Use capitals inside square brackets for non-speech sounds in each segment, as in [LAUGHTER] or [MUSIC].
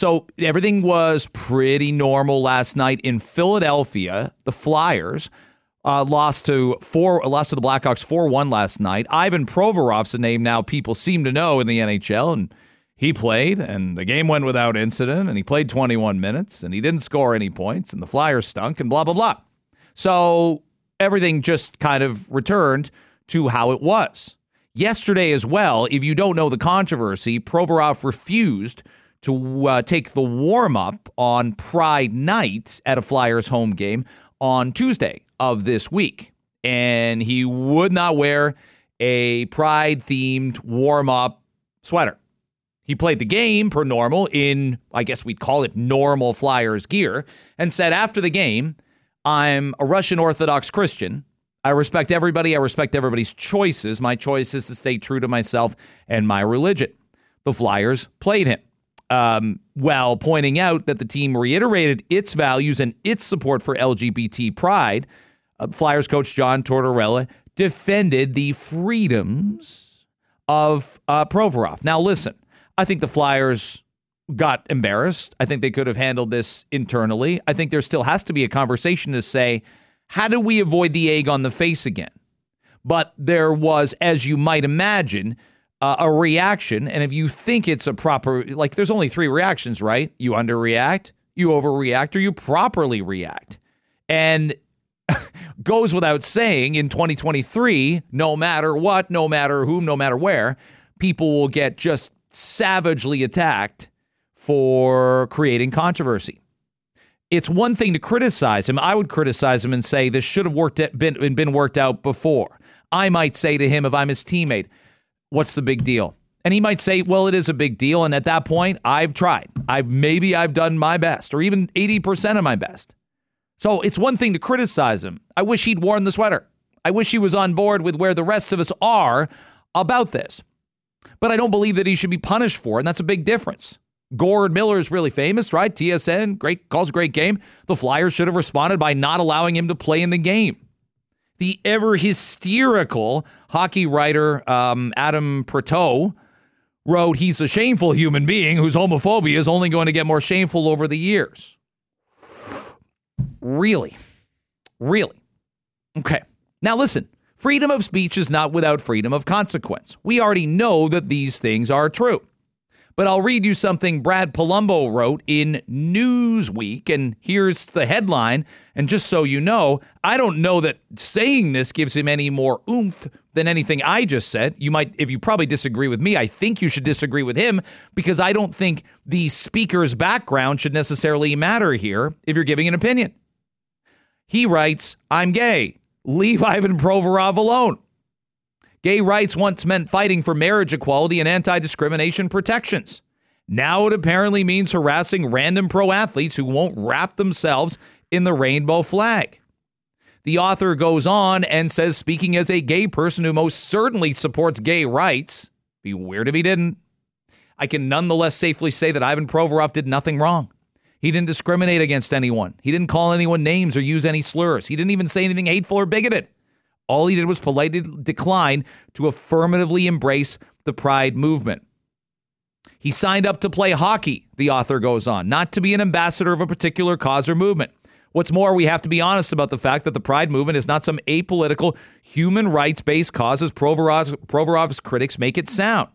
So everything was pretty normal last night in Philadelphia. The Flyers uh, lost to four, lost to the Blackhawks four one last night. Ivan Provorov's a name now people seem to know in the NHL, and he played, and the game went without incident, and he played 21 minutes, and he didn't score any points, and the Flyers stunk, and blah blah blah. So everything just kind of returned to how it was. Yesterday as well, if you don't know the controversy, Provorov refused to uh, take the warm up on Pride night at a Flyers home game on Tuesday of this week. And he would not wear a Pride themed warm up sweater. He played the game per normal in, I guess we'd call it normal Flyers gear, and said after the game, I'm a Russian Orthodox Christian. I respect everybody. I respect everybody's choices. My choice is to stay true to myself and my religion. The Flyers played him um, while pointing out that the team reiterated its values and its support for LGBT pride. Uh, Flyers coach John Tortorella defended the freedoms of uh, Provorov. Now, listen, I think the Flyers got embarrassed. I think they could have handled this internally. I think there still has to be a conversation to say, how do we avoid the egg on the face again? But there was, as you might imagine, uh, a reaction. And if you think it's a proper, like, there's only three reactions, right? You underreact, you overreact, or you properly react. And [LAUGHS] goes without saying in 2023, no matter what, no matter whom, no matter where, people will get just savagely attacked for creating controversy. It's one thing to criticize him. I would criticize him and say this should have worked been been worked out before. I might say to him if I'm his teammate, "What's the big deal?" And he might say, "Well, it is a big deal." And at that point, I've tried. I've maybe I've done my best, or even eighty percent of my best. So it's one thing to criticize him. I wish he'd worn the sweater. I wish he was on board with where the rest of us are about this. But I don't believe that he should be punished for it, and that's a big difference. Gord Miller is really famous, right? TSN, great calls a great game. The Flyers should have responded by not allowing him to play in the game. The ever hysterical hockey writer um, Adam Proteau wrote, "He's a shameful human being whose homophobia is only going to get more shameful over the years." Really, really. Okay. Now listen. Freedom of speech is not without freedom of consequence. We already know that these things are true. But I'll read you something Brad Polumbo wrote in Newsweek, and here's the headline. And just so you know, I don't know that saying this gives him any more oomph than anything I just said. You might, if you probably disagree with me, I think you should disagree with him because I don't think the speaker's background should necessarily matter here if you're giving an opinion. He writes, I'm gay. Leave Ivan Provorov alone. Gay rights once meant fighting for marriage equality and anti discrimination protections. Now it apparently means harassing random pro athletes who won't wrap themselves in the rainbow flag. The author goes on and says, speaking as a gay person who most certainly supports gay rights, be weird if he didn't. I can nonetheless safely say that Ivan Provorov did nothing wrong. He didn't discriminate against anyone. He didn't call anyone names or use any slurs. He didn't even say anything hateful or bigoted. All he did was politely decline to affirmatively embrace the pride movement. He signed up to play hockey, the author goes on, not to be an ambassador of a particular cause or movement. What's more, we have to be honest about the fact that the pride movement is not some apolitical, human rights based cause as Provorov's, Provorov's critics make it sound.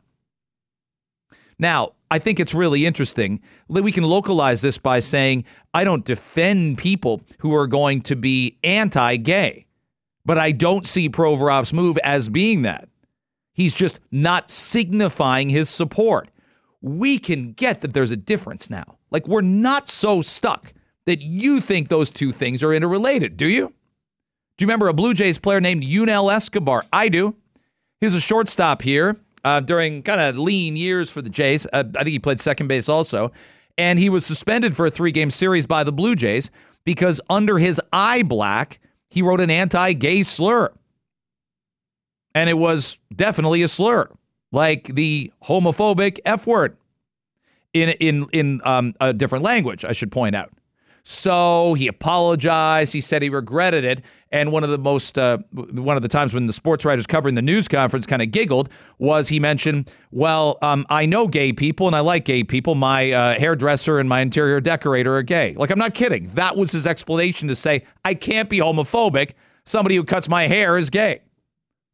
Now, I think it's really interesting that we can localize this by saying, I don't defend people who are going to be anti gay. But I don't see Provorov's move as being that. He's just not signifying his support. We can get that there's a difference now. Like, we're not so stuck that you think those two things are interrelated, do you? Do you remember a Blue Jays player named Yunel Escobar? I do. He was a shortstop here uh, during kind of lean years for the Jays. Uh, I think he played second base also. And he was suspended for a three game series by the Blue Jays because under his eye black, he wrote an anti gay slur. And it was definitely a slur, like the homophobic F word in, in, in um, a different language, I should point out. So he apologized. He said he regretted it. And one of the most, uh, one of the times when the sports writers covering the news conference kind of giggled was he mentioned, well, um, I know gay people and I like gay people. My uh, hairdresser and my interior decorator are gay. Like, I'm not kidding. That was his explanation to say, I can't be homophobic. Somebody who cuts my hair is gay.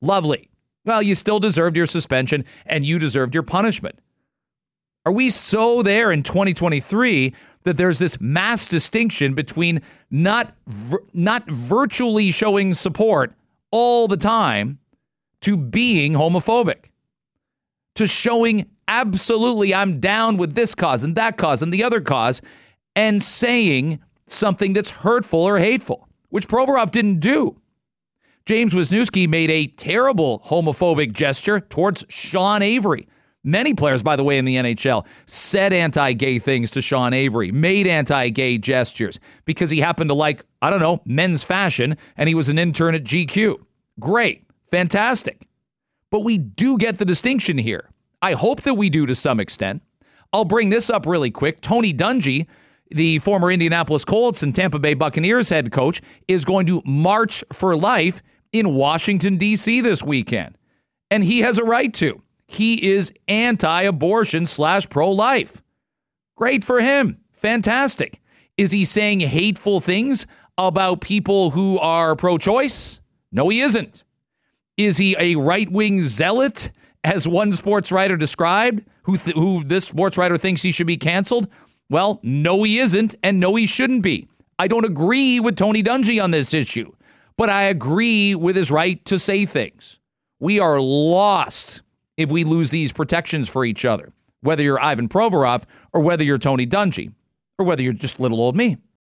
Lovely. Well, you still deserved your suspension and you deserved your punishment. Are we so there in 2023 that there's this mass distinction between not not virtually showing support all the time to being homophobic, to showing absolutely I'm down with this cause and that cause and the other cause, and saying something that's hurtful or hateful, which Provorov didn't do. James Wisniewski made a terrible homophobic gesture towards Sean Avery Many players, by the way, in the NHL said anti gay things to Sean Avery, made anti gay gestures because he happened to like, I don't know, men's fashion and he was an intern at GQ. Great, fantastic. But we do get the distinction here. I hope that we do to some extent. I'll bring this up really quick. Tony Dungy, the former Indianapolis Colts and Tampa Bay Buccaneers head coach, is going to march for life in Washington, D.C. this weekend. And he has a right to. He is anti abortion slash pro life. Great for him. Fantastic. Is he saying hateful things about people who are pro choice? No, he isn't. Is he a right wing zealot, as one sports writer described, who, th- who this sports writer thinks he should be canceled? Well, no, he isn't, and no, he shouldn't be. I don't agree with Tony Dungy on this issue, but I agree with his right to say things. We are lost if we lose these protections for each other, whether you're Ivan Provorov or whether you're Tony Dungy or whether you're just little old me.